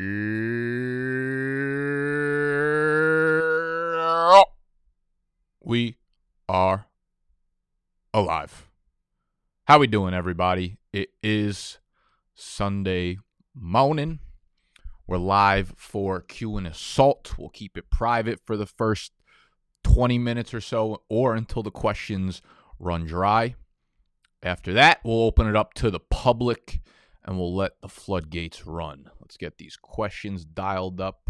We are alive. How we doing, everybody? It is Sunday morning. We're live for Q and Assault. We'll keep it private for the first 20 minutes or so, or until the questions run dry. After that, we'll open it up to the public and we'll let the floodgates run. Let's get these questions dialed up,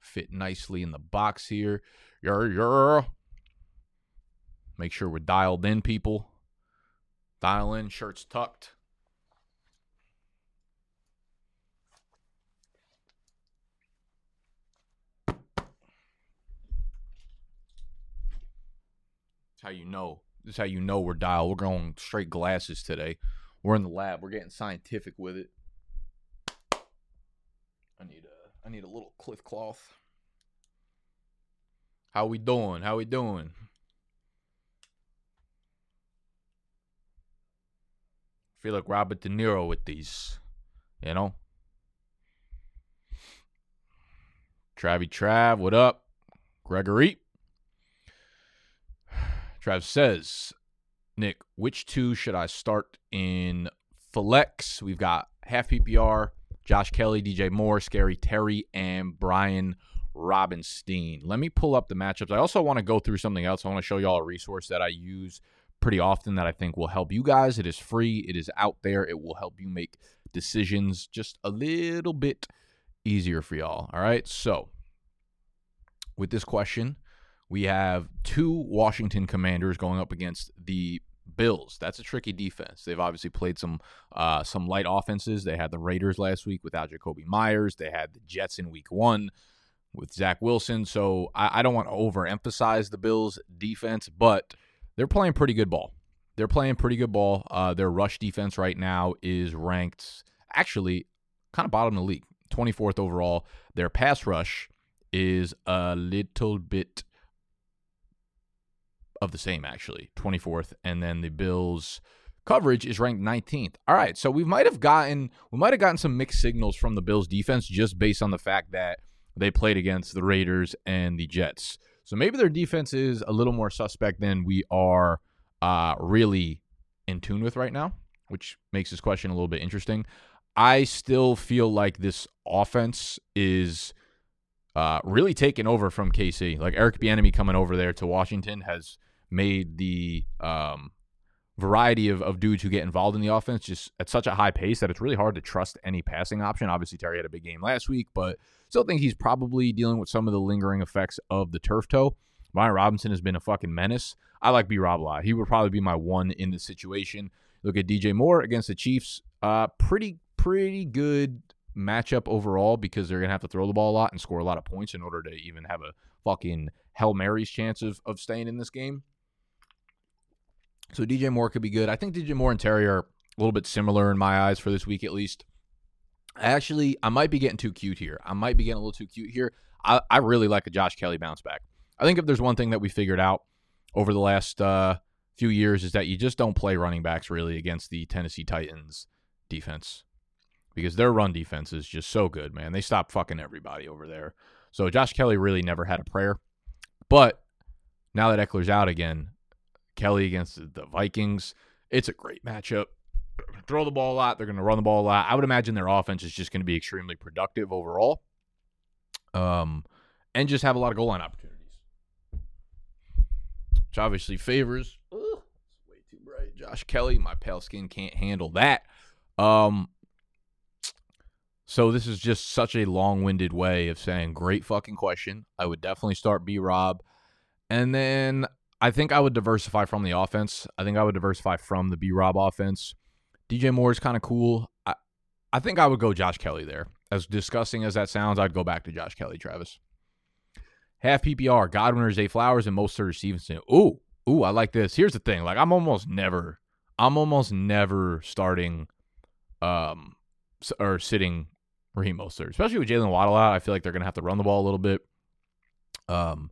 fit nicely in the box here. Yer, yer. Make sure we're dialed in, people. Dial in, shirts tucked. That's how you know. This is how you know we're dialed. We're going straight glasses today. We're in the lab. We're getting scientific with it. I need a I need a little cliff cloth. How we doing? How we doing? Feel like Robert De Niro with these, you know. Travy Trav, what up? Gregory. Trav says, Nick, which two should I start in Flex? We've got half PPR, Josh Kelley, DJ Moore, Scary Terry, and Brian Robinstein. Let me pull up the matchups. I also want to go through something else. I want to show y'all a resource that I use pretty often that I think will help you guys. It is free, it is out there. It will help you make decisions just a little bit easier for y'all. All right. So, with this question, we have two Washington Commanders going up against the Bills. That's a tricky defense. They've obviously played some uh, some light offenses. They had the Raiders last week without Jakobi Meyers. They had the Jets in Week One with Zach Wilson. So I, I don't want to overemphasize the Bills' defense, but they're playing pretty good ball. They're playing pretty good ball. Uh, their rush defense right now is ranked actually kind of bottom of the league, 24th overall. Their pass rush is a little bit of the same, actually, 24th. And then the Bills' coverage is ranked 19th. All right, so we might have gotten we might have gotten some mixed signals from the Bills' defense just based on the fact that they played against the Raiders and the Jets. So maybe their defense is a little more suspect than we are uh, really in tune with right now, which makes this question a little bit interesting. I still feel like this offense is uh, really taken over from KC. Like Eric Bieniemy coming over there to Washington has made the um, variety of, of dudes who get involved in the offense just at such a high pace that it's really hard to trust any passing option. Obviously, Terry had a big game last week, but still think he's probably dealing with some of the lingering effects of the turf toe. Brian Robinson has been a fucking menace. I like B Rob a lot. He would probably be my one in this situation. Look at DJ Moore against the Chiefs. Uh, pretty pretty good matchup overall because they're gonna have to throw the ball a lot and score a lot of points in order to even have a fucking Hail Mary's chance of, of staying in this game. So DJ Moore could be good. I think DJ Moore and Terry are a little bit similar in my eyes for this week at least. Actually, I might be getting too cute here. I might be getting a little too cute here. I, I really like a Josh Kelley bounce back. I think if there's one thing that we figured out over the last uh, few years is that you just don't play running backs really against the Tennessee Titans defense because their run defense is just so good, man. They stop fucking everybody over there. So Josh Kelley really never had a prayer. But now that Ekeler's out again, Kelley against the Vikings, it's a great matchup. Throw the ball a lot. They're going to run the ball a lot. I would imagine their offense is just going to be extremely productive overall. Um, and just have a lot of goal line opportunities, which obviously favors. Ugh, it's way too bright. Josh Kelley, my pale skin can't handle that. Um, so this is just such a long-winded way of saying great fucking question. I would definitely start B Rob. And then I think I would diversify from the offense. I think I would diversify from the B Rob offense. DJ Moore is kind of cool. I, I think I would go Josh Kelley there. As disgusting as that sounds, I'd go back to Josh Kelley, Travis. Half PPR, Godwin or Zay Flowers, and Mostert or Stevenson. Ooh, ooh, I like this. Here's the thing. Like I'm almost never, I'm almost never starting um or sitting Raheem Mostert, especially with Jaylen Waddle out. I feel like they're gonna have to run the ball a little bit. Um,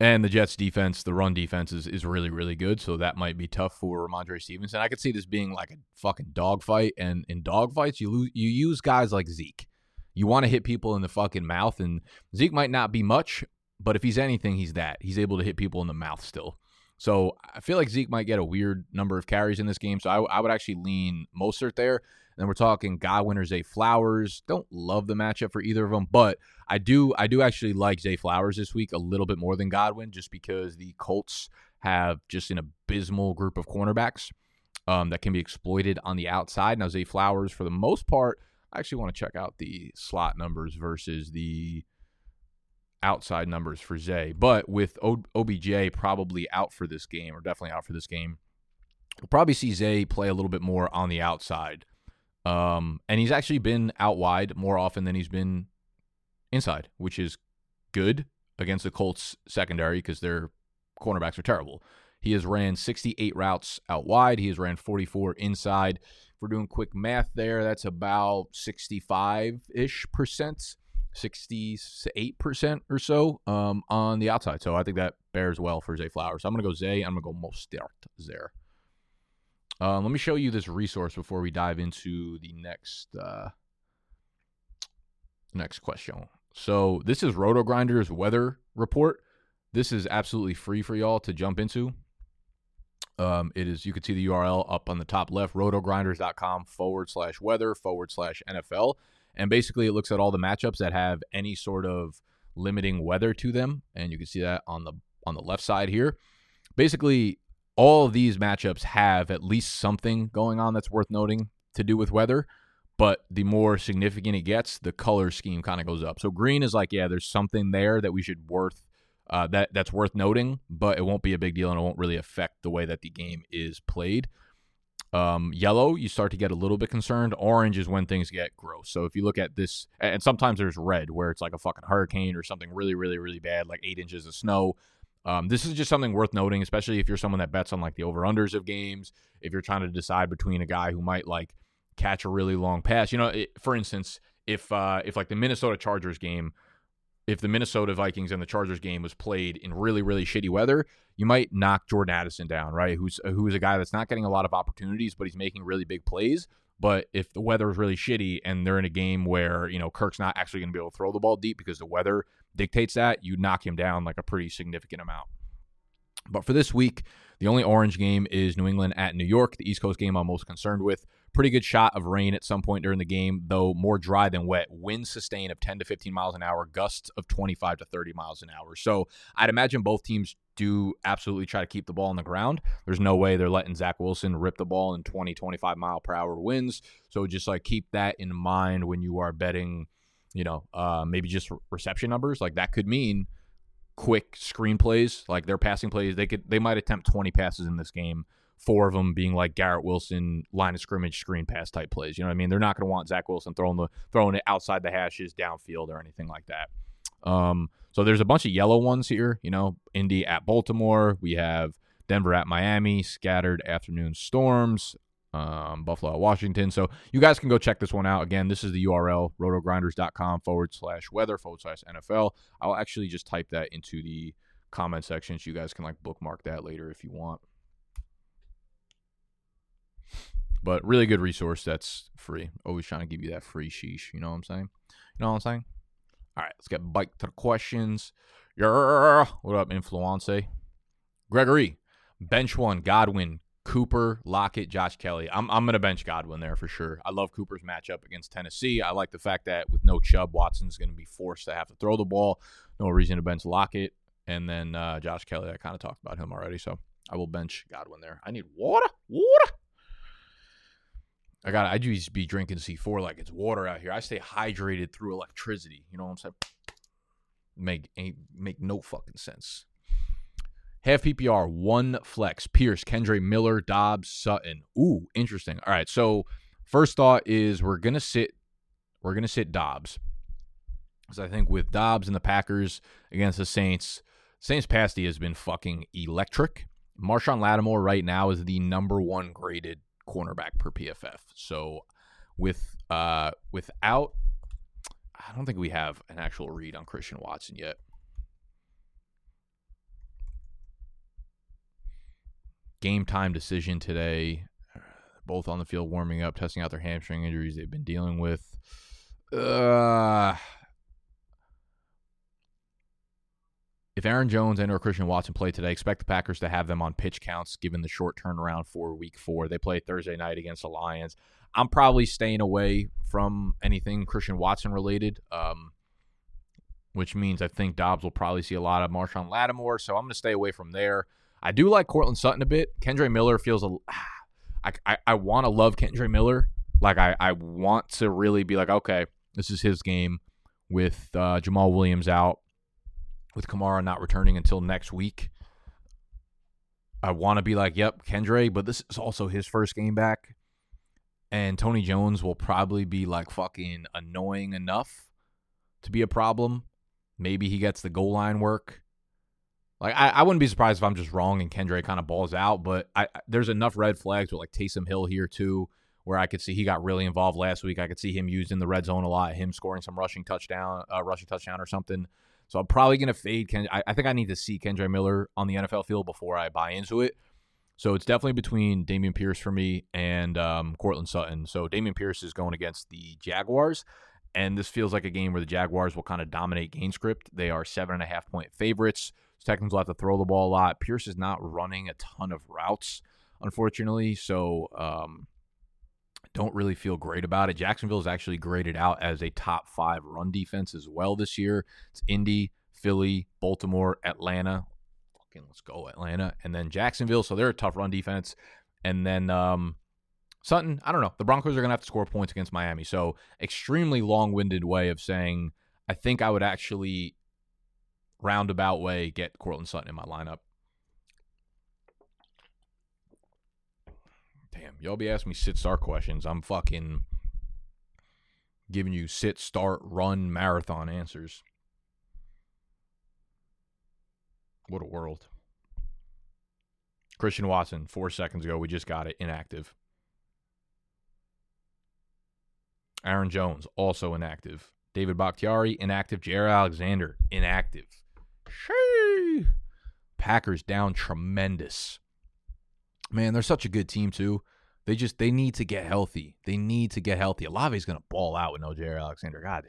and the Jets defense, the run defense is, is really, really good. So that might be tough for Rhamondre Stevenson. I could see this being like a fucking dogfight. And in dogfights, you lose, you use guys like Zeke. You want to hit people in the fucking mouth, and Zeke might not be much, but if he's anything, he's that. He's able to hit people in the mouth still. So I feel like Zeke might get a weird number of carries in this game. So I, I would actually lean Mostert there. Then we're talking Godwin or Zay Flowers. Don't love the matchup for either of them, but I do I do actually like Zay Flowers this week a little bit more than Godwin, just because the Colts have just an abysmal group of cornerbacks um, that can be exploited on the outside. Now Zay Flowers, for the most part, I actually want to check out the slot numbers versus the outside numbers for Zay. But with OBJ probably out for this game, or definitely out for this game, we'll probably see Zay play a little bit more on the outside. Um, and he's actually been out wide more often than he's been inside, which is good against the Colts secondary because their cornerbacks are terrible. He has ran 68 routes out wide. He has ran 44 inside. If we're doing quick math there, that's about 65 ish percent 68% or so um, on the outside. So I think that bears well for Zay Flowers. I'm going to go Zay. I'm going to go Mostert there. Uh, let me show you this resource before we dive into the next uh, next question. So this is RotoGrinders weather report. This is absolutely free for y'all to jump into. Um, it is you can see the URL up on the top left, rotogrinders.com forward slash weather forward slash NFL. And basically, it looks at all the matchups that have any sort of limiting weather to them, and you can see that on the on the left side here. Basically, all these matchups have at least something going on that's worth noting to do with weather. But the more significant it gets, the color scheme kind of goes up. So green is like, yeah, there's something there that we should worth uh, that that's worth noting, but it won't be a big deal and it won't really affect the way that the game is played. Um, yellow, you start to get a little bit concerned. Orange is when things get gross. So if you look at this, and sometimes there's red where it's like a fucking hurricane or something really, really, really bad, like eight inches of snow. Um, this is just something worth noting, especially if you're someone that bets on like the over unders of games. If you're trying to decide between a guy who might like catch a really long pass, you know, it, for instance, if uh, if like the Minnesota Chargers game if the Minnesota Vikings and the Chargers game was played in really really shitty weather, you might knock Jordan Addison down, right? Who's who's a guy that's not getting a lot of opportunities, but he's making really big plays. But if the weather is really shitty and they're in a game where you know Kirk's not actually going to be able to throw the ball deep because the weather dictates that, you knock him down like a pretty significant amount. But for this week, the only orange game is New England at New York, the East Coast game I'm most concerned with. Pretty good shot of rain at some point during the game, though more dry than wet. Wind sustain of 10 to 15 miles an hour, gusts of 25 to 30 miles an hour. So I'd imagine both teams do absolutely try to keep the ball on the ground. There's no way they're letting Zach Wilson rip the ball in 20, 25 mile per hour winds. So just like keep that in mind when you are betting, you know, uh, maybe just reception numbers. Like that could mean quick screenplays, like their passing plays. They could they might attempt 20 passes in this game four of them being like Garrett Wilson line of scrimmage screen pass type plays. You know what I mean? They're not going to want Zach Wilson throwing the throwing it outside the hashes downfield or anything like that. Um, so there's a bunch of yellow ones here. You know, Indy at Baltimore. We have Denver at Miami. Scattered afternoon storms. Um, Buffalo at Washington. So you guys can go check this one out. Again, this is the URL, rotogrinders.com forward slash weather forward slash NFL. I'll actually just type that into the comment section so you guys can like bookmark that later if you want. But really good resource that's free. Always trying to give you that free sheesh. You know what I'm saying? You know what I'm saying? All right, let's get back to the questions. Yeah, what up, Influence? Gregory, bench one, Godwin, Cooper, Lockett, Josh Kelley. I'm I'm gonna bench Godwin there for sure. I love Cooper's matchup against Tennessee. I like the fact that with no Chubb, Watson's gonna be forced to have to throw the ball. No reason to bench Lockett. And then uh, Josh Kelley, I kind of talked about him already, so I will bench Godwin there. I need water, water. I got. I just be drinking C4 like it's water out here. I stay hydrated through electricity. You know what I'm saying? Make ain't make no fucking sense. Half PPR, one flex. Pierce, Kendre Miller, Dobbs, Sutton. Ooh, interesting. All right. So first thought is we're gonna sit. We're gonna sit Dobbs. Because I think with Dobbs and the Packers against the Saints, Saints pass D has been fucking electric. Marshon Lattimore right now is the number one graded cornerback per PFF. So with uh without I don't think we have an actual read on Christian Watson yet. Game time decision today. Both on the field warming up, testing out their hamstring injuries they've been dealing with. Uh, if Aaron Jones and or Christian Watson play today, expect the Packers to have them on pitch counts given the short turnaround for week four. They play Thursday night against the Lions. I'm probably staying away from anything Christian Watson related, um, which means I think Dobbs will probably see a lot of Marshon Lattimore. So I'm going to stay away from there. I do like Courtland Sutton a bit. Kendre Miller feels a. I, I, I want to love Kendre Miller. Like I, I want to really be like, okay, this is his game with uh, Jamaal Williams out with Kamara not returning until next week. I want to be like, yep, Kendre, but this is also his first game back. And Tony Jones will probably be like fucking annoying enough to be a problem. Maybe he gets the goal line work. Like I, I wouldn't be surprised if I'm just wrong and Kendre kind of balls out, but I, there's enough red flags with like Taysom Hill here too, where I could see he got really involved last week. I could see him used in the red zone a lot, him scoring some rushing touchdown, uh, rushing touchdown or something. So I'm probably going to fade Ken. I, I, think I need to see Kendre Miller on the NFL field before I buy into it. So it's definitely between Dameon Pierce for me and um, Courtland Sutton. So Dameon Pierce is going against the Jaguars. And this feels like a game where the Jaguars will kind of dominate game script. They are seven and a half point favorites. Texans will have to throw the ball a lot. Pierce is not running a ton of routes, unfortunately. So um, don't really feel great about it. Jacksonville is actually graded out as a top five run defense as well this year. It's Indy, Philly, Baltimore, Atlanta. Fucking let's go Atlanta, and then Jacksonville. So they're a tough run defense. And then um, Sutton, I don't know. The Broncos are gonna have to score points against Miami. So extremely long-winded way of saying I think I would actually roundabout way get Courtland Sutton in my lineup. Damn, y'all be asking me sit start questions. I'm fucking giving you sit, start, run, marathon answers. What a world. Christian Watson, four seconds ago, we just got it inactive. Aaron Jones, also inactive. David Bakhtiari, inactive. Jaire Alexander, inactive. Shee. Packers down tremendous. Man, they're such a good team too. They just they need to get healthy. They need to get healthy. Olave's gonna ball out with no Jaire Alexander. God,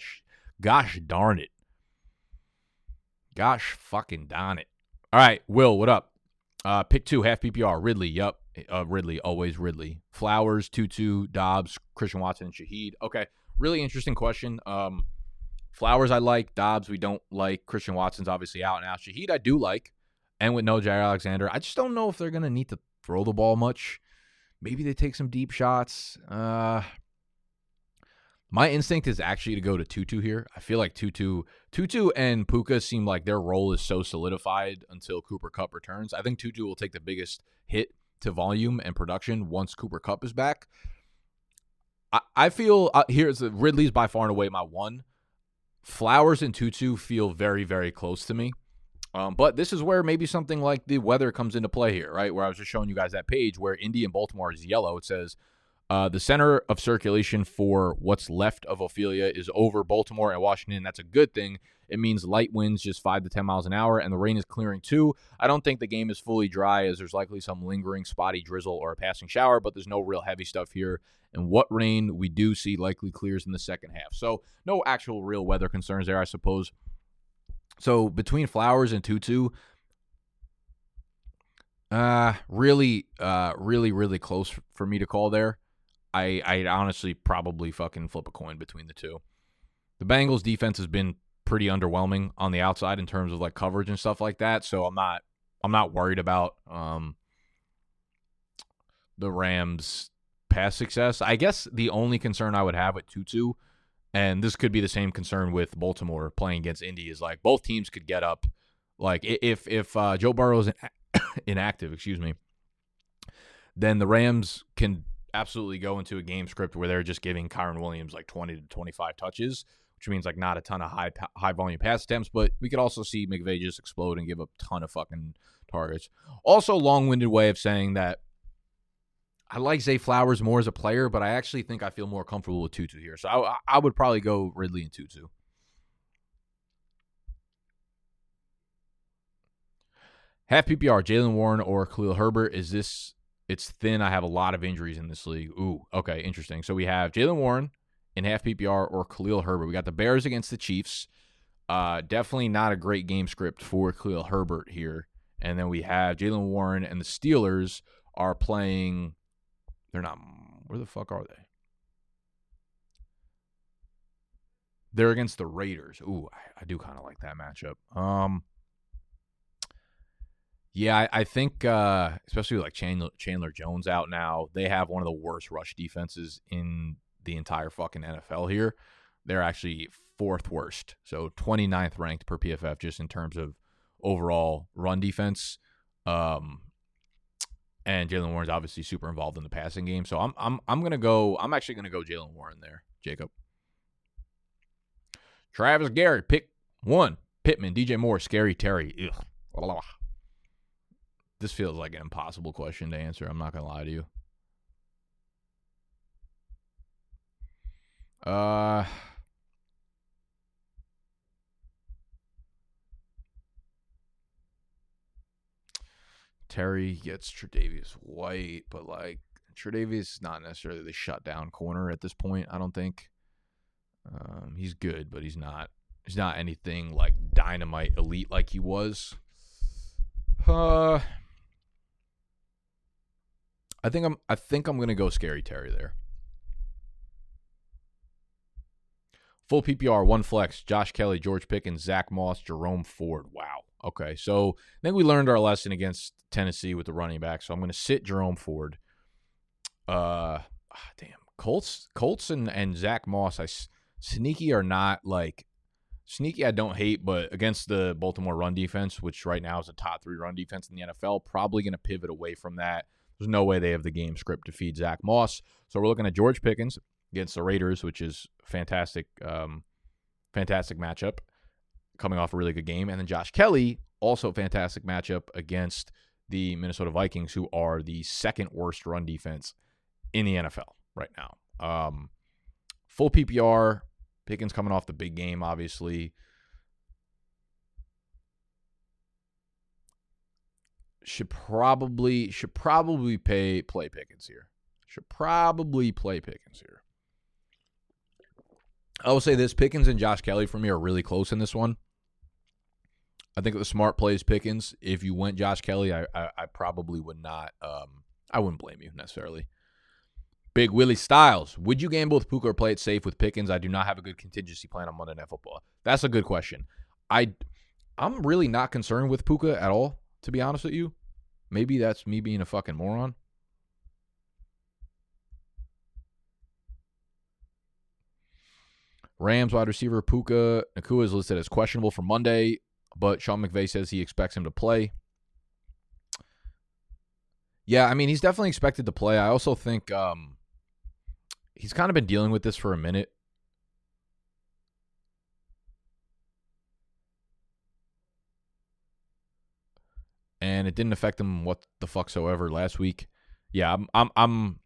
gosh darn it. Gosh fucking darn it. All right, Will, what up? Uh, pick two, half PPR. Ridley, yep. Uh, Ridley, always Ridley. Flowers, Tutu, Dobbs, Christian Watson, and Shaheed. Okay, really interesting question. Um, Flowers I like. Dobbs we don't like. Christian Watson's obviously out now. Shaheed I do like. And with no Jaire Alexander, I just don't know if they're going to need to throw the ball much. Maybe they take some deep shots. Uh, my instinct is actually to go to Tutu here. I feel like Tutu, Tutu and Puka seem like their role is so solidified until Cooper Kupp returns. I think Tutu will take the biggest hit to volume and production once Cooper Kupp is back. I, I feel uh, here's Ridley's by far and away my one. Flowers and Tutu feel very, very close to me. Um, but this is where maybe something like the weather comes into play here, right? Where I was just showing you guys that page where Indy and Baltimore is yellow. It says uh, the center of circulation for what's left of Ophelia is over Baltimore and Washington. That's a good thing. It means light winds just 5 to 10 miles an hour, and the rain is clearing too. I don't think the game is fully dry, as there's likely some lingering spotty drizzle or a passing shower, but there's no real heavy stuff here. And what rain we do see likely clears in the second half. So, no actual real weather concerns there, I suppose. So, between Flowers and Tutu, uh, really, uh, really, really close for me to call there. I, I honestly probably fucking flip a coin between the two. The Bengals defense has been pretty underwhelming on the outside in terms of like coverage and stuff like that. So I'm not I'm not worried about um the Rams pass success. I guess the only concern I would have with Tutu, and this could be the same concern with Baltimore playing against Indy, is like both teams could get up. Like if if uh, Joe Burrow's inactive, excuse me, then the Rams can absolutely go into a game script where they're just giving Kyren Williams like 20 to 25 touches, which means like not a ton of high high volume pass attempts, but we could also see McVay just explode and give up a ton of fucking targets. Also, long winded way of saying that I like Zay Flowers more as a player, but I actually think I feel more comfortable with Tutu here. So I, I would probably go Ridley and Tutu. Half PPR, Jaylen Warren or Khalil Herbert. Is this it's thin. I have a lot of injuries in this league. Ooh, okay, interesting. So we have Jaylen Warren in half PPR or Khalil Herbert. We got the Bears against the Chiefs. Uh, definitely not a great game script for Khalil Herbert here. And then we have Jaylen Warren and the Steelers are playing. They're not. Where the fuck are they? They're against the Raiders. Ooh, I, I do kind of like that matchup. Um, yeah, I, I think uh, especially like Chandler, Chandler Jones out now, they have one of the worst rush defenses in the entire fucking NFL here. They're actually fourth worst, so 29th ranked per PFF just in terms of overall run defense. Um, and Jaylen Warren's obviously super involved in the passing game, so I'm I'm I'm gonna go. I'm actually gonna go Jaylen Warren there, Jacob. Travis Garrett, pick one. Pittman, DJ Moore, Scary Terry. Ugh. This feels like an impossible question to answer. I'm not gonna lie to you. Uh Terry gets Tre'Davious White, but like Tre'Davious is not necessarily the shutdown corner at this point. I don't think. Um, he's good, but he's not. He's not anything like dynamite elite like he was. Uh, I think I'm. I think I'm gonna go scary Terry there. Full PPR, one flex, Josh Kelley, George Pickens, Zach Moss, Jerome Ford. Wow. Okay. So I think we learned our lesson against Tennessee with the running back. So I'm going to sit Jerome Ford. Uh, ah, damn. Colts, Colts, and, and Zach Moss, I sneaky are not like sneaky. I don't hate, but against the Baltimore run defense, which right now is a top three run defense in the NFL, probably going to pivot away from that. There's no way they have the game script to feed Zach Moss. So we're looking at George Pickens against the Raiders, which is fantastic, um, fantastic matchup, coming off a really good game, and then Josh Kelley, also fantastic matchup against the Minnesota Vikings, who are the second worst run defense in the NFL right now. Um, full PPR, Pickens coming off the big game, obviously. Should probably should probably pay play Pickens here. Should probably play Pickens here. I will say this: Pickens and Josh Kelley for me are really close in this one. I think the smart plays Pickens. If you went Josh Kelley, I, I, I probably would not. Um, I wouldn't blame you necessarily. Big Willie Styles. Would you gamble with Puka or play it safe with Pickens? I do not have a good contingency plan on Monday Night Football. That's a good question. I I'm really not concerned with Puka at all, to be honest with you. Maybe that's me being a fucking moron. Rams wide receiver Puka Nacua is listed as questionable for Monday, but Sean McVay says he expects him to play. Yeah, I mean he's definitely expected to play. I also think um, he's kind of been dealing with this for a minute. And it didn't affect him what the fuck so ever last week. Yeah, I'm I'm I'm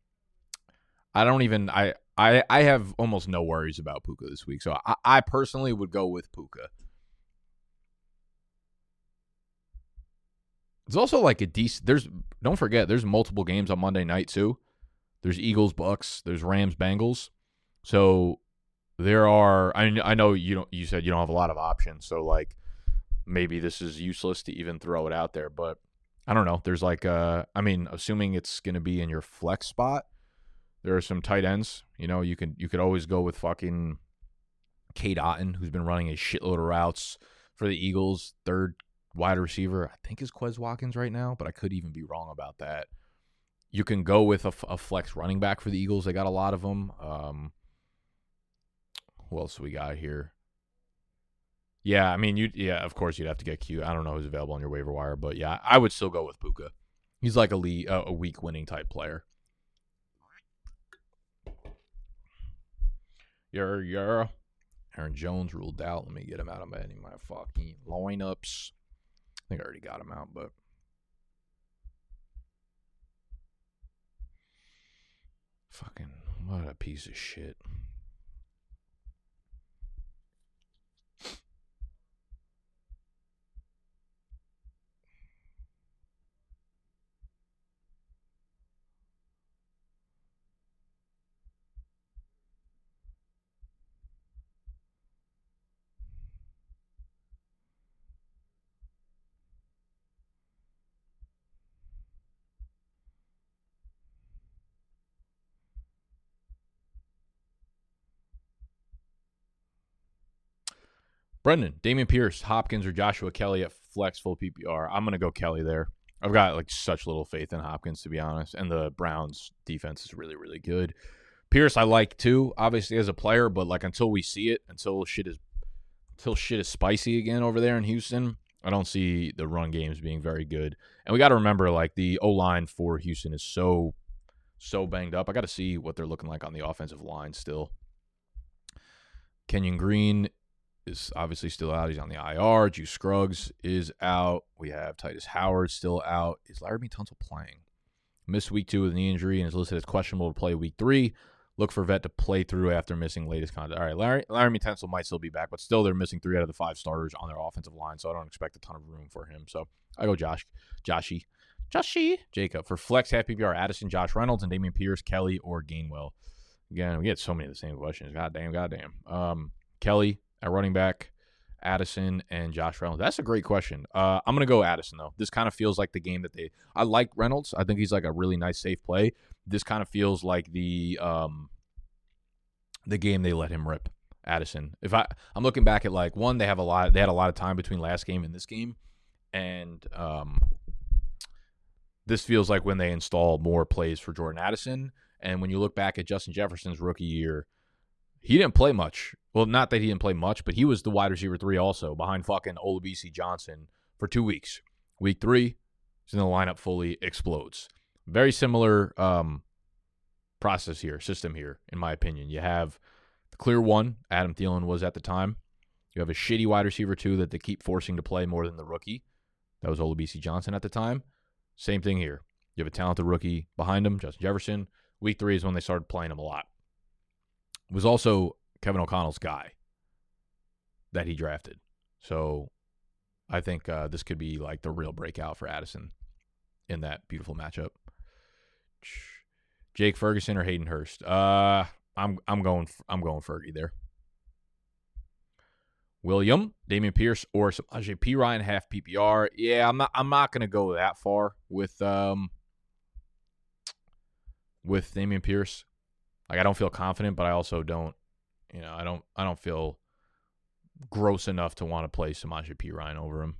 I don't even I I I have almost no worries about Puka this week. So I, I personally would go with Puka. It's also like a decent there's don't forget there's multiple games on Monday night too. There's Eagles, Bucks. There's Rams, Bengals. So there are. I I know you don't. You said you don't have a lot of options. So like maybe this is useless to even throw it out there. But I don't know. There's like uh. I mean, assuming it's gonna be in your flex spot, there are some tight ends. You know, you can you could always go with fucking Cade Otton, who's been running a shitload of routes for the Eagles. Third wide receiver, I think is Quez Watkins right now, but I could even be wrong about that you can go with a, a, flex running back for the Eagles. They got a lot of them. Um, who else we got here? Yeah, I mean, you yeah, of course you'd have to get Q. I don't know who's available on your waiver wire, but yeah, I would still go with Puka. He's like a lead, uh, a week winning type player. Yeah, yeah. Aaron Jones ruled out. Let me get him out of any of my fucking lineups. I think I already got him out, but Fucking what a piece of shit. Brendan, Dameon Pierce, Hopkins, or Joshua Kelley at flex full PPR. I'm gonna go Kelley there. I've got like such little faith in Hopkins to be honest, and the Browns defense is really really good. Pierce I like too, obviously as a player, but like until we see it, until shit is until shit is spicy again over there in Houston, I don't see the run games being very good. And we got to remember like the O line for Houston is so so banged up. I got to see what they're looking like on the offensive line still. Kenyon Green is obviously still out. He's on the IR. Juice Scruggs is out. We have Tytus Howard still out. Is Laremy Tunsil playing? Missed week two with knee injury and is listed as questionable to play week three. Look for Vet to play through after missing latest contact. All right, Larry, Laremy Tunsil might still be back, but still they're missing three out of the five starters on their offensive line, so I don't expect a ton of room for him. So I go Josh, Joshy, Joshy, Jacob for flex half PPR. Addison, Josh Reynolds, and Dameon Pierce, Kelley, or Gainwell. Again, we get so many of the same questions. God damn, god damn. Um, Kelley at running back, Addison and Josh Reynolds. That's a great question. Uh, I'm gonna go Addison though. This kind of feels like the game that they. I like Reynolds. I think he's like a really nice safe play. This kind of feels like the um, the game they let him rip. Addison. If I I'm looking back at like one, they have a lot. They had a lot of time between last game and this game, and um, this feels like when they install more plays for Jordan Addison. And when you look back at Justin Jefferson's rookie year, he didn't play much. Well, not that he didn't play much, but he was the wide receiver three also behind fucking Olabisi Johnson for two weeks. Week three, he's in the lineup fully, explodes. Very similar um, process here, system here, in my opinion. You have the clear one, Adam Thielen was at the time. You have a shitty wide receiver two that they keep forcing to play more than the rookie. That was Olabisi Johnson at the time. Same thing here. You have a talented rookie behind him, Justin Jefferson. Week three is when they started playing him a lot was also Kevin O'Connell's guy that he drafted. So I think uh, this could be like the real breakout for Addison in that beautiful matchup. Jake Ferguson or Hayden Hurst? Uh, I'm I'm going I'm going Fergie there. William, Dameon Pierce, or Samaje Perine half PPR. Yeah, I'm not I'm not gonna go that far with um with Dameon Pierce. Like I don't feel confident, but I also don't, you know, I don't I don't feel gross enough to want to play Samaje Perine over him.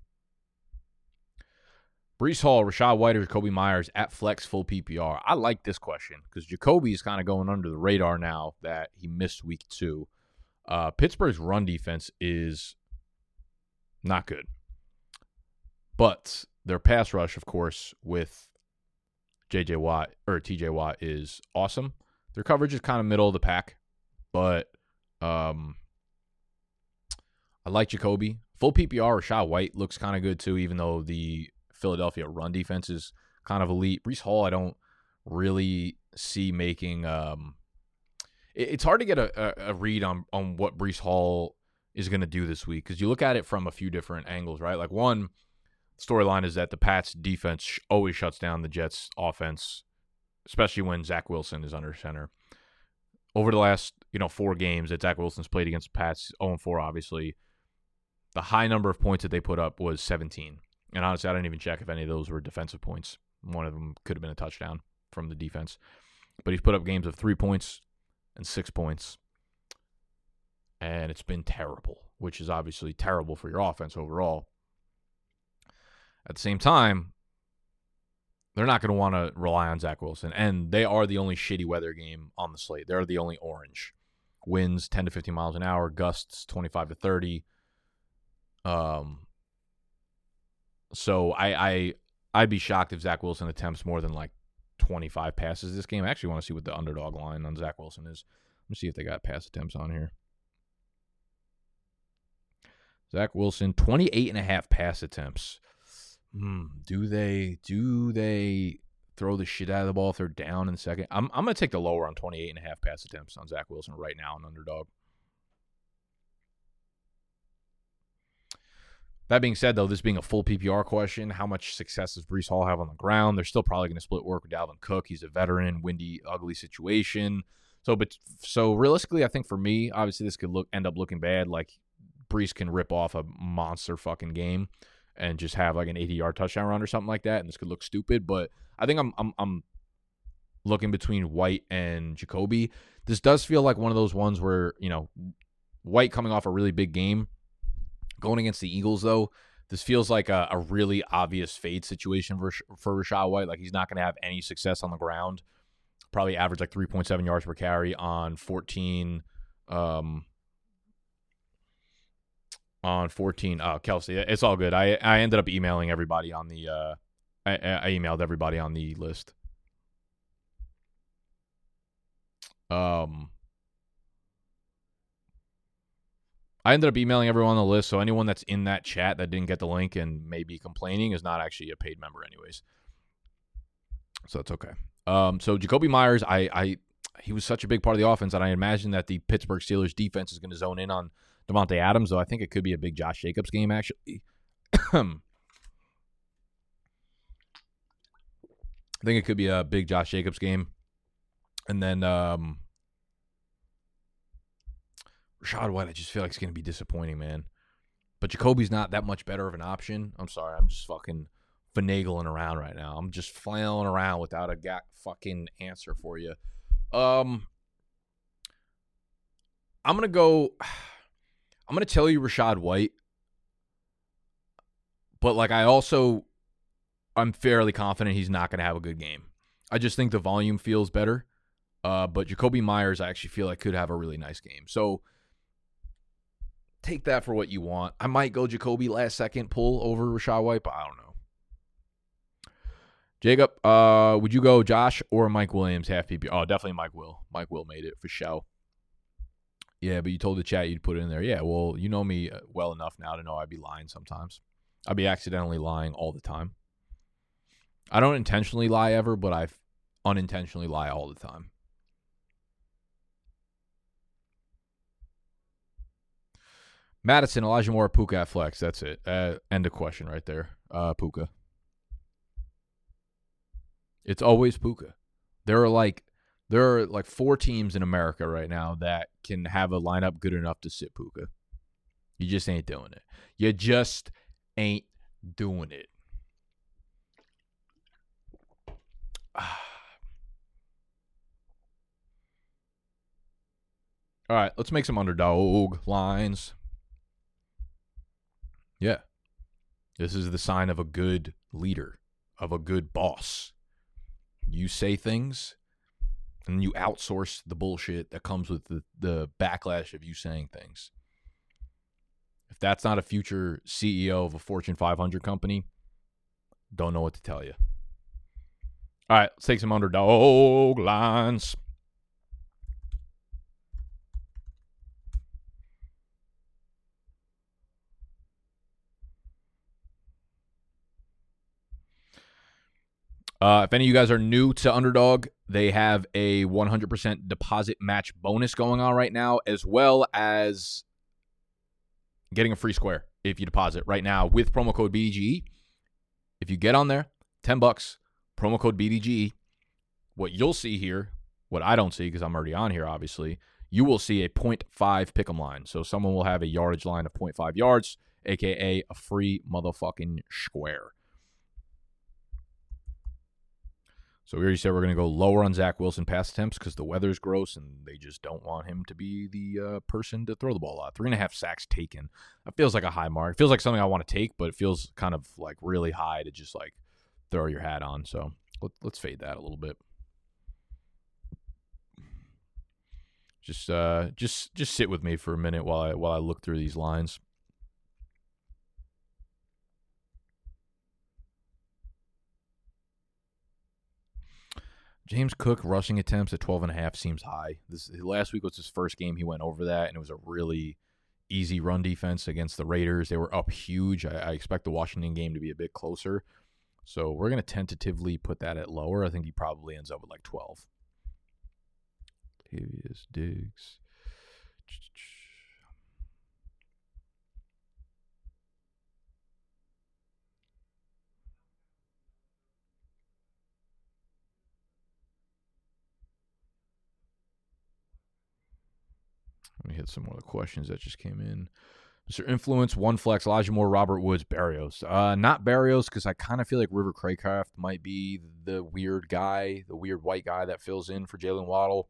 Breece Hall, Rachaad White, or Jakobi Meyers at flex full PPR. I like this question because Jakobi is kind of going under the radar now that he missed week two. Uh, Pittsburgh's run defense is not good, but their pass rush, of course, with J.J. Watt or T.J. Watt is awesome. Their coverage is kind of middle of the pack, but um, I like Jakobi. Full PPR, Rachaad White looks kind of good too, even though the Philadelphia run defense is kind of elite. Breece Hall, I don't really see making. Um, it, it's hard to get a, a, a, read on on what Breece Hall is going to do this week because you look at it from a few different angles, right? Like one storyline is that the Pats defense always shuts down the Jets offense especially when Zach Wilson is under center. Over the last, you know, four games that Zach Wilson's played against the Pats, 0 4, obviously, the high number of points that they put up was 17. And honestly, I didn't even check if any of those were defensive points. One of them could have been a touchdown from the defense. But he's put up games of three points and six points. And it's been terrible, which is obviously terrible for your offense overall. At the same time, they're not going to want to rely on Zach Wilson. And they are the only shitty weather game on the slate. They're the only orange. Winds 10 to 15 miles an hour, gusts 25 to 30. Um, so I, I I'd be shocked if Zach Wilson attempts more than like 25 passes this game. I actually want to see what the underdog line on Zach Wilson is. Let me see if they got pass attempts on here. Zach Wilson, 28 and a half pass attempts. Hmm, do they do they throw the shit out of the ball if they're down in second? I'm I'm gonna take the lower on 28 and a half pass attempts on Zach Wilson right now, an underdog. That being said, though, this being a full PPR question, how much success does Breece Hall have on the ground? They're still probably going to split work with Dalvin Cook. He's a veteran, windy, ugly situation. So, but so realistically, I think for me, obviously, this could look end up looking bad. Like Breece can rip off a monster fucking game and just have like an 80 yard touchdown run or something like that, and this could look stupid. But I think I'm I'm I'm looking between White and Jakobi. This does feel like one of those ones where you know White coming off a really big game Going against the Eagles, though, this feels like a, a really obvious fade situation for for Rachaad White. Like he's not going to have any success on the ground. Probably average like 3.7 yards per carry on 14. Um, on 14. Oh, Kelsey, it's all good. I I ended up emailing everybody on the. Uh, I, I emailed everybody on the list. Um, I ended up emailing everyone on the list, so anyone that's in that chat that didn't get the link and may be complaining is not actually a paid member, anyways. So that's okay. Um, so Jakobi Meyers, I, I, he was such a big part of the offense, and I imagine that the Pittsburgh Steelers defense is going to zone in on Davante Adams. Though I think it could be a big Josh Jacobs game, actually. I think it could be a big Josh Jacobs game, and then um, Rachaad White, I just feel like it's going to be disappointing, man. But Jakobi's not that much better of an option. I'm sorry. I'm just fucking finagling around right now. I'm just flailing around without a got fucking answer for you. Um, I'm gonna go. I'm gonna tell you Rachaad White, but like I also, I'm fairly confident he's not gonna have a good game. I just think the volume feels better. Uh, but Jakobi Meyers, I actually feel like could have a really nice game. So take that for what you want. I might go Jakobi last second pull over Rachaad White, but I don't know. Jacob, uh, would you go Josh or Mike Williams half PP? Oh, definitely Mike Will. Mike Will made it for show. Yeah, but you told the chat you'd put it in there. Yeah, well, you know me uh, well enough now to know I'd be lying sometimes. I'd be accidentally lying all the time. I don't intentionally lie ever, but I unintentionally lie all the time. Madison, Elijah Moore, Puka at flex. That's it. Uh, end of question right there. Uh, Puka. It's always Puka. There are like there are like four teams in America right now that can have a lineup good enough to sit Puka. You just ain't doing it. You just ain't doing it. All right, let's make some underdog lines. Yeah. This is the sign of a good leader, of a good boss. You say things and you outsource the bullshit that comes with the, the backlash of you saying things. If that's not a future CEO of a Fortune 500 company, don't know what to tell you. All right, let's take some underdog lines. Uh, if any of you guys are new to Underdog, they have a 100% deposit match bonus going on right now, as well as getting a free square if you deposit right now with promo code BDGE. If you get on there, 10 bucks, promo code BDGE. What you'll see here, what I don't see because I'm already on here, obviously, you will see a 0.5 pick'em line. So someone will have a yardage line of 0.5 yards, aka a free motherfucking square. So we already said we're going to go lower on Zach Wilson pass attempts because the weather's gross and they just don't want him to be the uh, person to throw the ball out. Three and a half sacks taken. That feels like a high mark. It feels like something I want to take, but it feels kind of like really high to just like throw your hat on. So let, let's fade that a little bit. Just uh, just just sit with me for a minute while I while I look through these lines. James Cook rushing attempts at 12 and a half seems high. This last week was his first game he went over that and it was a really easy run defense against the Raiders. They were up huge. I, I expect the Washington game to be a bit closer. So we're going to tentatively put that at lower. I think he probably ends up with like 12. Tavius Diggs. Me hit some more of the questions that just came in. Mr. Influence, One Flex, Elijah Moore, Robert Woods, Berrios. Uh, not Berrios because I kind of feel like River Cracraft might be the weird guy, the weird white guy that fills in for Jaylen Waddle.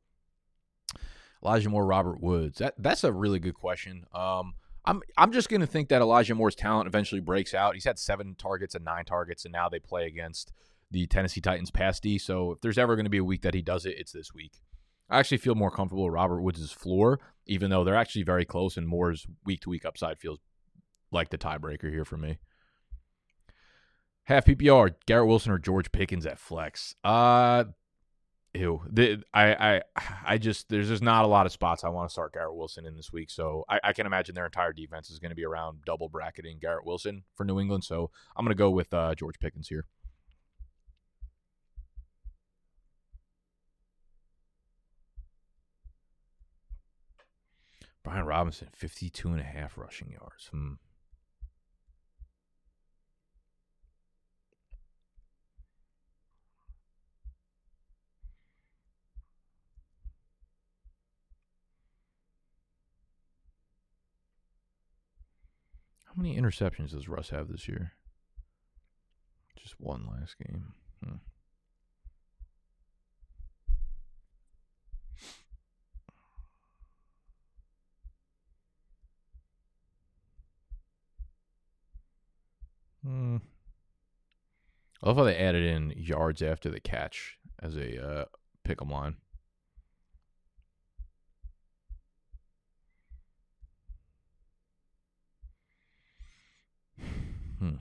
Elijah Moore, Robert Woods. That that's a really good question. Um, I'm I'm just gonna think that Elijah Moore's talent eventually breaks out. He's had seven targets and nine targets, and now they play against the Tennessee Titans pass D. So if there's ever going to be a week that he does it, it's this week. I actually feel more comfortable with Robert Woods' floor, even though they're actually very close, and Moore's week to week upside feels like the tiebreaker here for me. Half PPR, Garrett Wilson or George Pickens at flex. Uh ew. The, I I I just there's just not a lot of spots I want to start Garrett Wilson in this week. So I, I can imagine their entire defense is going to be around double bracketing Garrett Wilson for New England. So I'm going to go with uh, George Pickens here. Brian Robinson, 52 and a half rushing yards. Hmm. How many interceptions does Russ have this year? Just one last game. Hmm. Hmm. I love how they added in yards after the catch as a uh, pick 'em line. Hmm.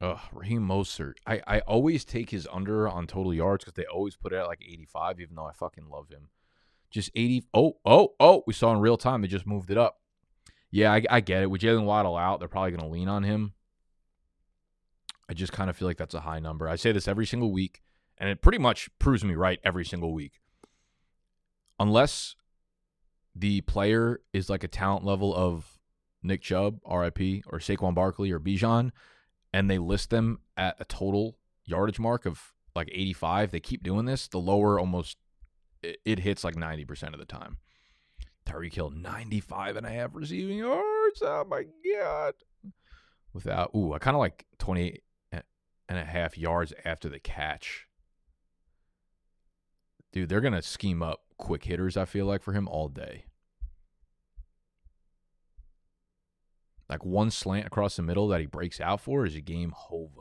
Ugh, Raheem Mostert. I, I always take his under on total yards because they always put it at like 85, even though I fucking love him. Just 80. Oh, oh, oh. We saw in real time. They just moved it up. Yeah, I, I get it. With Jaylen Waddle out, they're probably going to lean on him. I just kind of feel like that's a high number. I say this every single week, and it pretty much proves me right every single week. Unless the player is like a talent level of Nick Chubb, RIP, or Saquon Barkley or Bijan, and they list them at a total yardage mark of like 85, they keep doing this, the lower almost it, it hits like 90% of the time. Tyreek Hill, 95 and a half receiving yards. Oh my God. Without, ooh, I kind of like 28 and a half yards after the catch. Dude, they're going to scheme up quick hitters, I feel like, for him all day. Like one slant across the middle that he breaks out for is a game hova.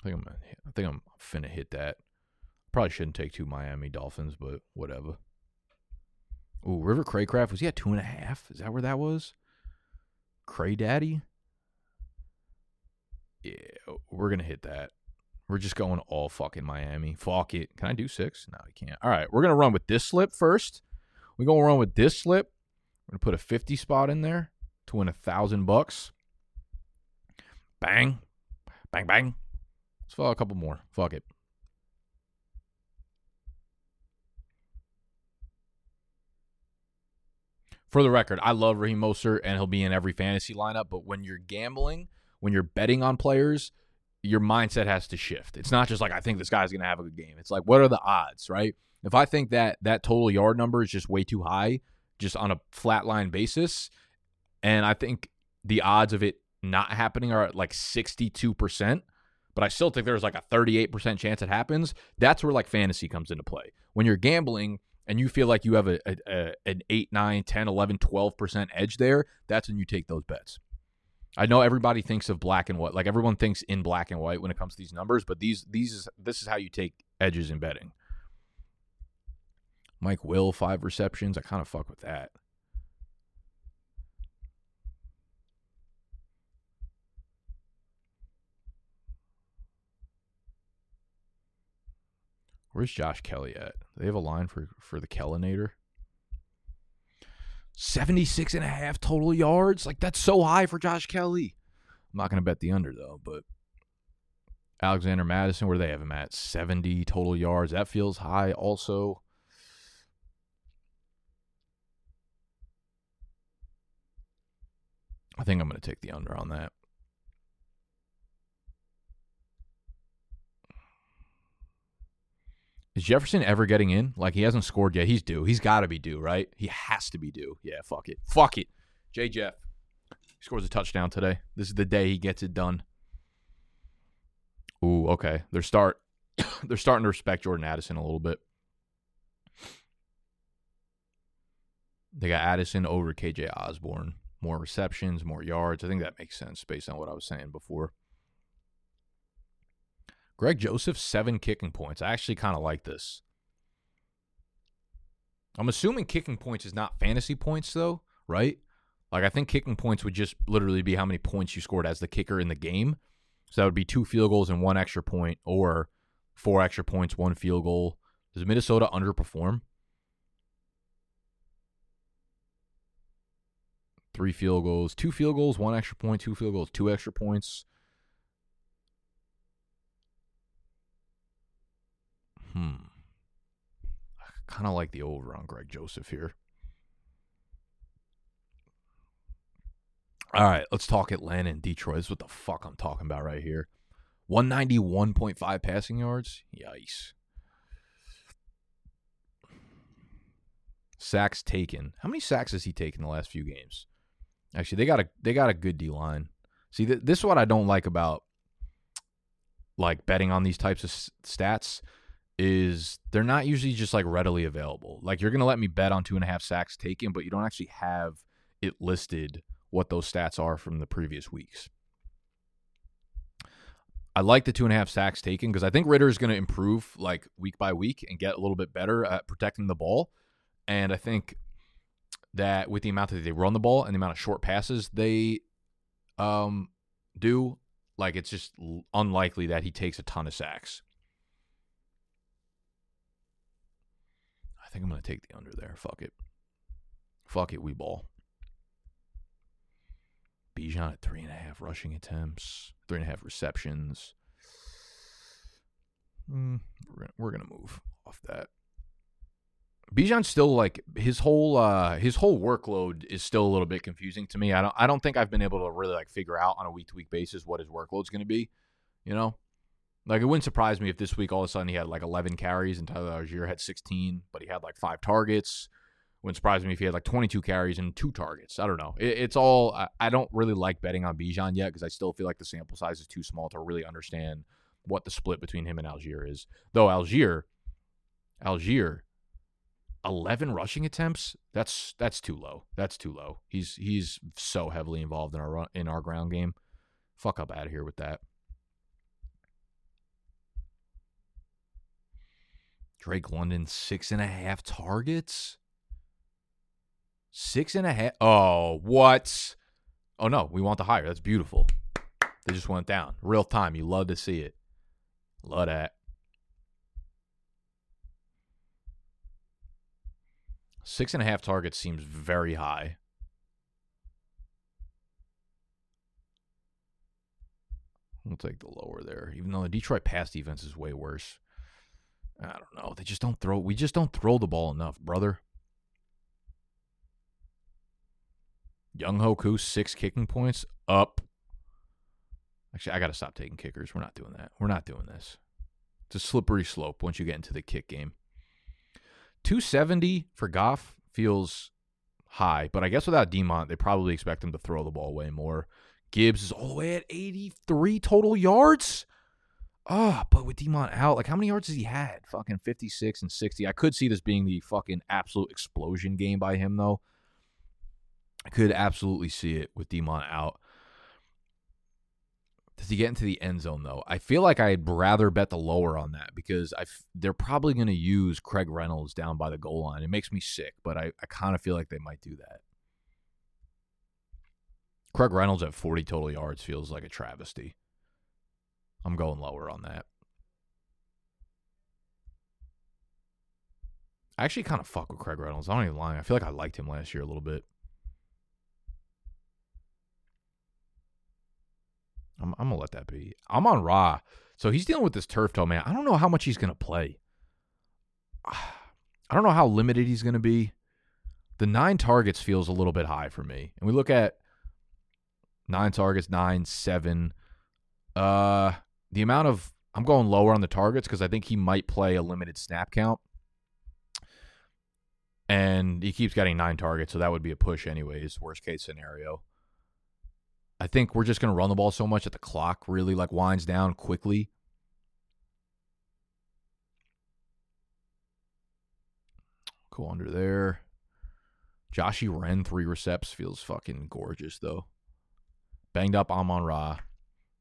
I think I'm I think I'm finna hit that. Probably shouldn't take two Miami Dolphins, but whatever. Ooh, River Cracraft was he at two and a half? Is that where that was? Cray Daddy? Yeah, we're gonna hit that. We're just going all fucking Miami. Fuck it. Can I do six? No, I can't. All right, we're gonna run with this slip first. We're gonna run with this slip. We're gonna put a 50 spot in there to win a thousand bucks. Bang. Bang bang. Let's follow a couple more. Fuck it. For the record, I love Raheem Mostert and he'll be in every fantasy lineup. But when you're gambling, when you're betting on players, your mindset has to shift. It's not just like I think this guy's gonna have a good game. It's like what are the odds, right? If I think that that total yard number is just way too high, just on a flat line basis, and I think the odds of it not happening are at like 62%, but I still think there's like a 38% chance it happens, that's where like fantasy comes into play. When you're gambling and you feel like you have a, a, a an 8, 9, 10, 11, 12% edge there, that's when you take those bets. I know everybody thinks of black and white, like everyone thinks in black and white when it comes to these numbers, but these these is this is how you take edges in betting. Mike Will, five receptions. I kind of fuck with that. Where's Josh Kelley at? They have a line for, for the Kellinator? 76 and a half total yards. Like, that's so high for Josh Kelley. I'm not going to bet the under, though, but Alexander Mattison, where they have him at? 70 total yards. That feels high also. I think I'm going to take the under on that. Is Jefferson ever getting in? Like he hasn't scored yet. He's due. He's got to be due, right? He has to be due. Yeah, fuck it. Fuck it. J Jeff scores a touchdown today. This is the day he gets it done. Ooh, okay. They're start they're starting to respect Jordan Addison a little bit. They got Addison over KJ Osborn. More receptions, more yards. I think that makes sense based on what I was saying before. Greg Joseph, seven kicking points. I actually kind of like this. I'm assuming kicking points is not fantasy points, though, right? Like, I think kicking points would just literally be how many points you scored as the kicker in the game. So that would be two field goals and one extra point, or four extra points, one field goal. Does Minnesota underperform? Three field goals, two field goals, one extra point, two field goals, two extra points. Hmm. I kind of like the over on Greg Joseph here. All right, let's talk Atlanta and Detroit. This is what the fuck I'm talking about right here. 191.5 passing yards. Yikes. Sacks taken. How many sacks has he taken the last few games? Actually, they got a they got a good D line. See, th- this is what I don't like about like betting on these types of s- stats is they're not usually just like readily available. Like you're gonna let me bet on two and a half sacks taken, but you don't actually have it listed what those stats are from the previous weeks. I like the two and a half sacks taken because I think Ridder is going to improve like week by week and get a little bit better at protecting the ball. And I think that with the amount that they run the ball and the amount of short passes they um, do, like it's just unlikely that he takes a ton of sacks. Think I'm going to take the under there. Fuck it. Fuck it, we ball. Bijan at three and a half rushing attempts, three and a half receptions. Mm, we're, we're gonna move off that. Bijan's still like his whole uh his whole workload is still a little bit confusing to me. I don't I don't think I've been able to really like figure out on a week to week basis what his workload's going to be. You know, like it wouldn't surprise me if this week all of a sudden he had like 11 carries and Tyler Allgeier had 16, but he had like five targets. Wouldn't surprise me if he had like 22 carries and two targets. I don't know. It, it's all. I, I, don't really like betting on Bijan yet because I still feel like the sample size is too small to really understand what the split between him and Allgeier is. Though Allgeier, Allgeier, 11 rushing attempts. That's that's too low. That's too low. He's he's so heavily involved in our in our ground game. Fuck up out of here with that. Drake London six and a half targets. Six and a half. Oh, what? Oh, no. We want the higher. That's beautiful. They just went down. Real time. You love to see it. Love that. Six and a half targets seems very high. We'll take the lower there, even though the Detroit pass defense is way worse. I don't know. They just don't throw. We just don't throw the ball enough, brother. Younghoe Koo, six kicking points up. Actually, I got to stop taking kickers. We're not doing that. We're not doing this. It's a slippery slope once you get into the kick game. 270 for Goff feels high, but I guess without Demont, they probably expect him to throw the ball way more. Gibbs is all the way at 83 total yards. Oh, but with Demont out, like how many yards has he had? Fucking 56 and 60. I could see this being the fucking absolute explosion game by him, though. I could absolutely see it with Demont out. Does he get into the end zone though? I feel like I'd rather bet the lower on that because I f- they're probably going to use Craig Reynolds down by the goal line. It makes me sick, but I, I kind of feel like they might do that. Craig Reynolds at 40 total yards feels like a travesty. I'm going lower on that. I actually kind of fuck with Craig Reynolds. I don't even lie. I feel like I liked him last year a little bit. I'm, I'm gonna let that be. Amon Ra, so he's dealing with this turf toe, man. I don't know how much he's gonna play. I don't know how limited he's gonna be. The nine targets feels a little bit high for me, and we look at nine targets, nine, seven. Uh, the amount of I'm going lower on the targets because I think he might play a limited snap count. And he keeps getting nine targets, so that would be a push anyways, worst case scenario. I think we're just going to run the ball so much that the clock really like winds down quickly. Cool under there. Joshy Wren, three receps, feels fucking gorgeous, though. Banged up Amon Ra.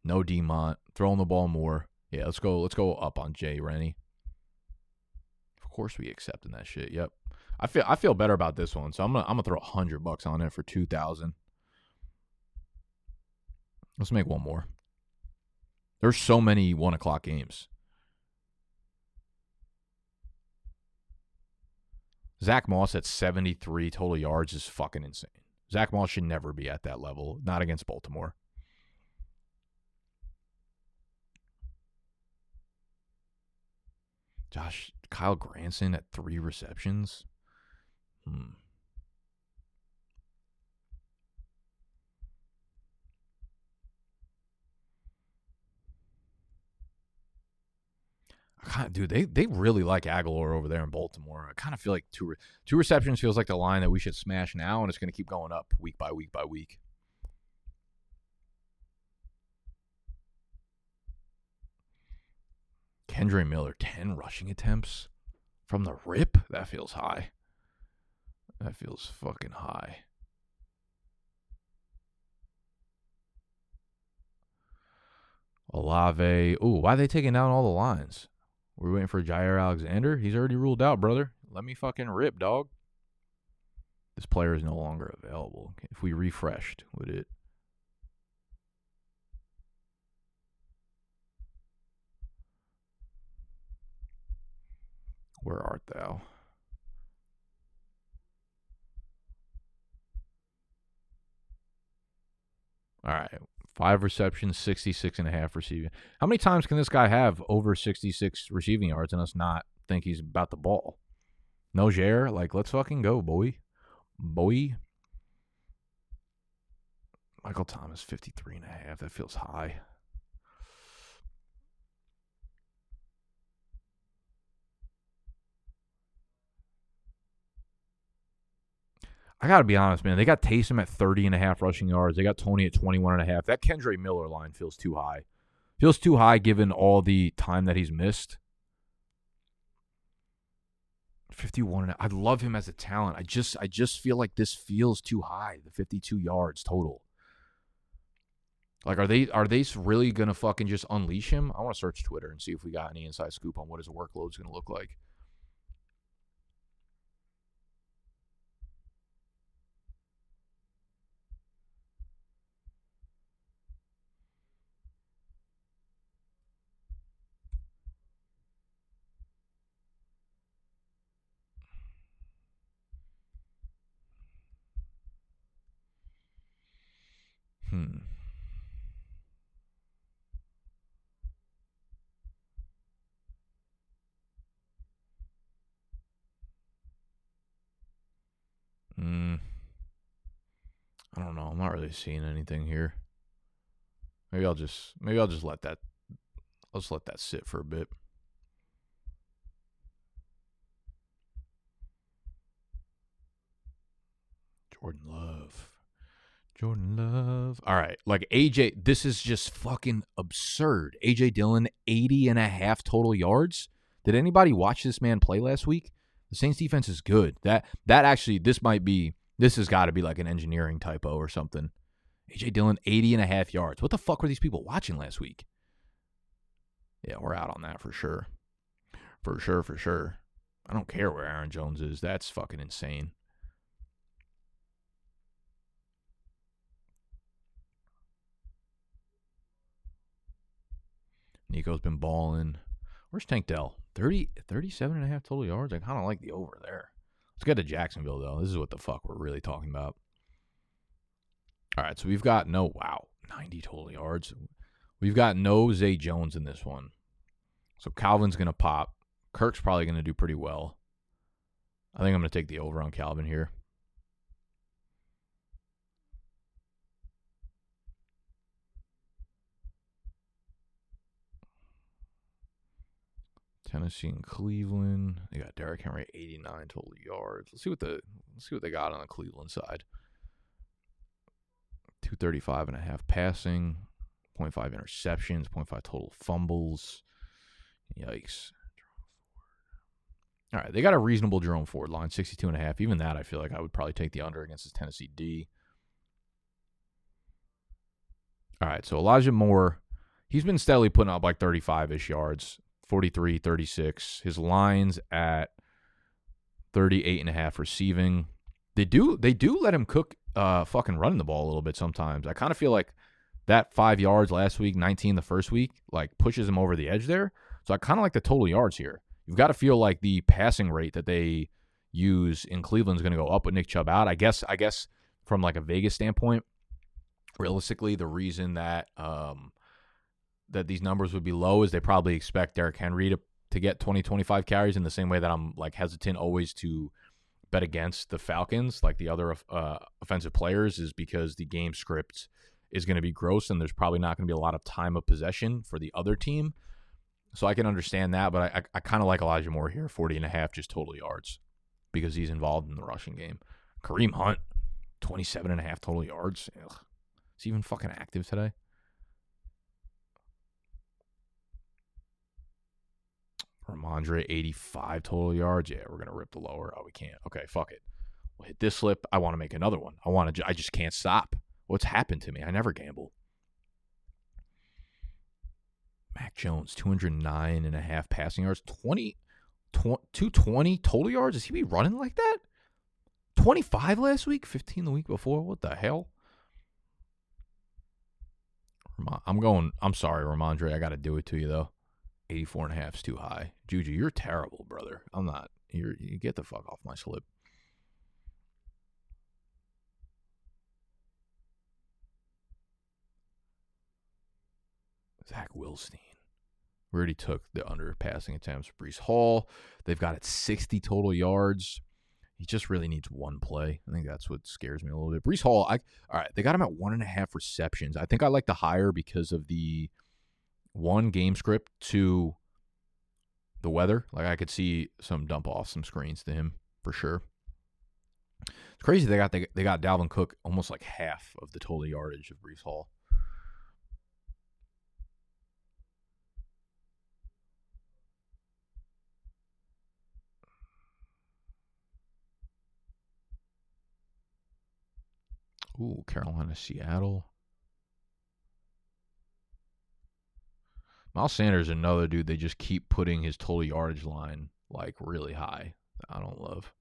No Demont. Throwing the ball more. Yeah, let's go. Let's go up on Jay Rennie. Of course we accepting that shit. Yep. I feel I feel better about this one, so I'm gonna I'm gonna throw hundred bucks on it for two thousand. Let's make one more. There's so many one o'clock games. Zach Moss at 73 total yards is fucking insane. Zach Moss should never be at that level, not against Baltimore. Josh Kyle Granson at three receptions. Hmm. dude, they they really like Agholor over there in Baltimore. I kind of feel like two two receptions feels like the line that we should smash now, and it's going to keep going up week by week by week. Kendre Miller, ten rushing attempts from the rip. That feels high. That feels fucking high. Olave. Ooh, why are they taking down all the lines? We're waiting for Jaire Alexander. He's already ruled out, brother. Let me fucking rip, dog. This player is no longer available. If we refreshed, would it? Where art thou? All right. Five receptions, 66 and a half receiving. How many times can this guy have over 66 receiving yards and us not think he's about the ball? No Jaire, like let's fucking go, boy. Boy. Michael Thomas, 53 and a half. That feels high. I got to be honest, man. They got Taysom at 30 and a half rushing yards. They got Tony at 21 and a half. That Kendre Miller line feels too high. Feels too high given all the time that he's missed. 51 and I love him as a talent. I just I just feel like this feels too high, the 52 yards total. Like are they are they really going to fucking just unleash him? I want to search Twitter and see if we got any inside scoop on what his workload is going to look like. Hmm. Hmm. I don't know. I'm not really seeing anything here. Maybe I'll just maybe I'll just let that I'll just let that sit for a bit. Jordan Love. Jordan Love. All right. Like AJ, this is just fucking absurd. AJ Dillon, 80 and a half total yards. Did anybody watch this man play last week? The Saints defense is good. That that actually this might be this has got to be like an engineering typo or something. AJ Dillon 80 and a half yards. What the fuck were these people watching last week? Yeah, we're out on that for sure. For sure, for sure. I don't care where Aaron Jones is. That's fucking insane. Nico's been balling. Where's Tank Dell? 30, 37 and a half total yards. I kind of like the over there. Let's get to Jacksonville, though. This is what the fuck we're really talking about. All right, so we've got no, wow, 90 total yards. We've got no Zay Jones in this one. So Calvin's going to pop. Kirk's probably going to do pretty well. I think I'm going to take the over on Calvin here. Tennessee and Cleveland. They got Derrick Henry 89 total yards. Let's see what the let's see what they got on the Cleveland side. 235 and a half passing, 0.5 interceptions, 0.5 total fumbles. Yikes. All right, they got a reasonable Jerome Ford line, 62 and a half. Even that, I feel like I would probably take the under against this Tennessee D. All right, so Elijah Moore, he's been steadily putting up like 35 ish yards, 43, 36. His lines at 38 and a half receiving. They do they do let him cook uh fucking running the ball a little bit sometimes. I kind of feel like that 5 yards last week, 19 the first week, like pushes him over the edge there. So I kind of like the total yards here. You've got to feel like the passing rate that they use in Cleveland is going to go up with Nick Chubb out. I guess I guess from like a Vegas standpoint, realistically, the reason that um that these numbers would be low is they probably expect Derrick Henry to to get 20 25 carries in the same way that I'm like hesitant always to bet against the Falcons, like the other uh, offensive players, is because the game script is going to be gross and there's probably not going to be a lot of time of possession for the other team. So I can understand that, but I, I, I kind of like Elijah Moore here, 40 and a half, just total yards because he's involved in the rushing game. Kareem Hunt, 27 and a half total yards. Ugh. Is he even fucking active today? Rhamondre, 85 total yards. Yeah, we're gonna rip the lower. Oh, we can't. Okay, fuck it. We'll hit this slip. I want to make another one. I want to. I just can't stop. What's happened to me? I never gamble. Mac Jones, 209 and a half passing yards, 20, 220 total yards. Is he be running like that? 25 last week, 15 the week before. What the hell? I'm going. I'm sorry, Rhamondre. I got to do it to you though. 84 and a half is too high. Juju, you're terrible, brother. I'm not. You're, you get the fuck off my slip. Zach Wilstein. We already took the under passing attempts. Breece Hall. They've got it 60 total yards. He just really needs one play. I think that's what scares me a little bit. Breece Hall, I all right, they got him at one and a half receptions. I think I like the higher because of the one game script to the weather. Like I could see some dump off some screens to him for sure. It's crazy they got they, they got Dalvin Cook almost like half of the total yardage of Breece Hall. Ooh, Carolina, Seattle. Miles Sanders another dude. They just keep putting his total yardage line like really high. I don't love.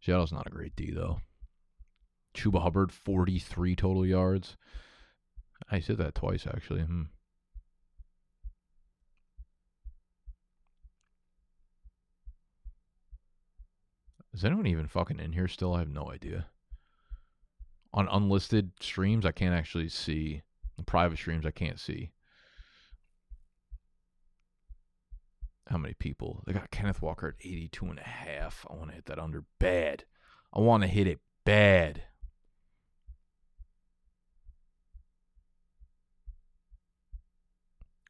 Seattle's not a great D though. Chuba Hubbard, 43 total yards. I said that twice actually. Hmm. Is anyone even fucking in here still? I have no idea. On unlisted streams, I can't actually see. The private streams, I can't see. How many people? They got Kenneth Walker at 82 and a half. I want to hit that under bad. I want to hit it bad.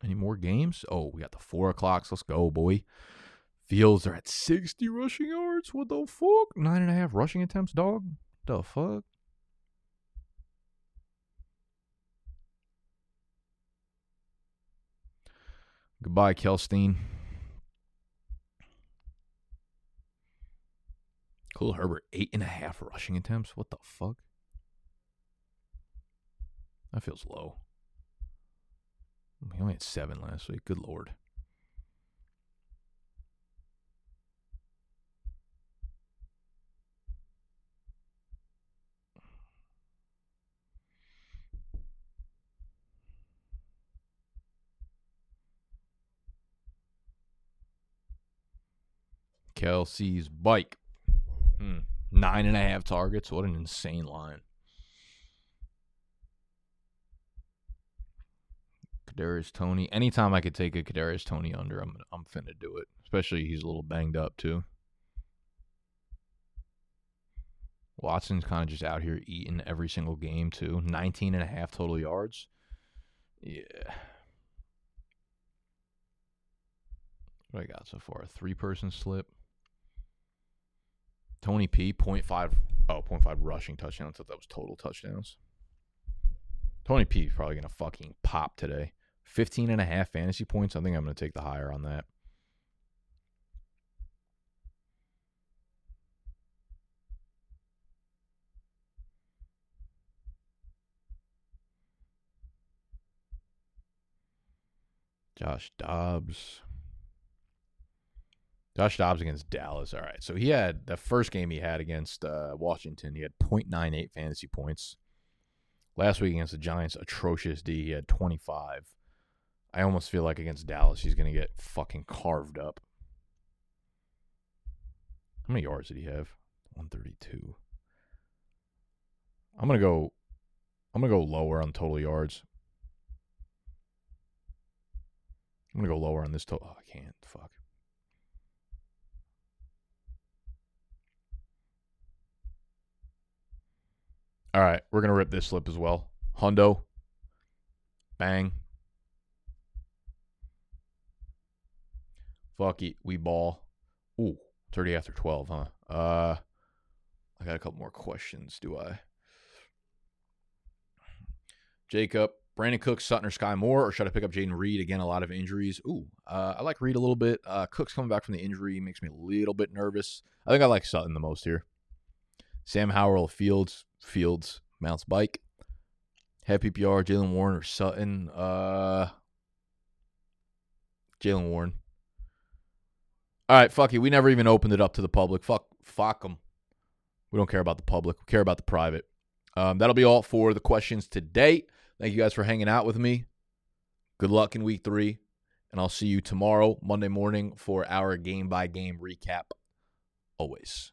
Any more games? Oh, we got the four o'clocks. Let's go, boy. Fields are at 60 rushing yards. What the fuck? Nine and a half rushing attempts, dog. The fuck? Goodbye, Kelstein. Cool Herbert, eight and a half rushing attempts. What the fuck? That feels low. He only had seven last week. Good lord. Kelce's bike. Hmm. Nine and a half targets. What an insane line. Kadarius Toney. Anytime I could take a Kadarius Toney under, I'm I'm finna do it. Especially he's a little banged up too. Watson's kind of just out here eating every single game too. 19 and a half total yards. Yeah. What I got so far? A three person slip. Tony P 0.5 oh 0.5 rushing touchdowns. I thought that was total touchdowns. Tony P is probably gonna fucking pop today. 15 and a half fantasy points. I think I'm gonna take the higher on that. Josh Dobbs. Josh Dobbs against Dallas. All right. So he had the first game he had against uh, Washington, he had 0.98 fantasy points. Last week against the Giants, atrocious D, he had 25. I almost feel like against Dallas, he's going to get fucking carved up. How many yards did he have? 132. I'm going to go I'm going to go lower on total yards. I'm going to go lower on this total. Oh, I can't. Fuck. All right, we're gonna rip this slip as well. Hundo, bang. Fuck it, we ball. Ooh, 30 after 12, huh? Uh, I got a couple more questions. Do I? Jacob, Brandin Cooks, Sutton, or Skyy Moore, or should I pick up Jayden Reed? Again, a lot of injuries. Ooh, uh, I like Reed a little bit. Uh, Cooks coming back from the injury makes me a little bit nervous. I think I like Sutton the most here. Sam Howell, Fields, Fields, Mounts Bike. Head PPR, Jaylen Warren or Sutton. Uh, Jaylen Warren. All right, fuck it. We never even opened it up to the public. Fuck, fuck them. We don't care about the public. We care about the private. Um, that'll be all for the questions today. Thank you guys for hanging out with me. Good luck in week three. And I'll see you tomorrow, Monday morning, for our game by game recap. Always.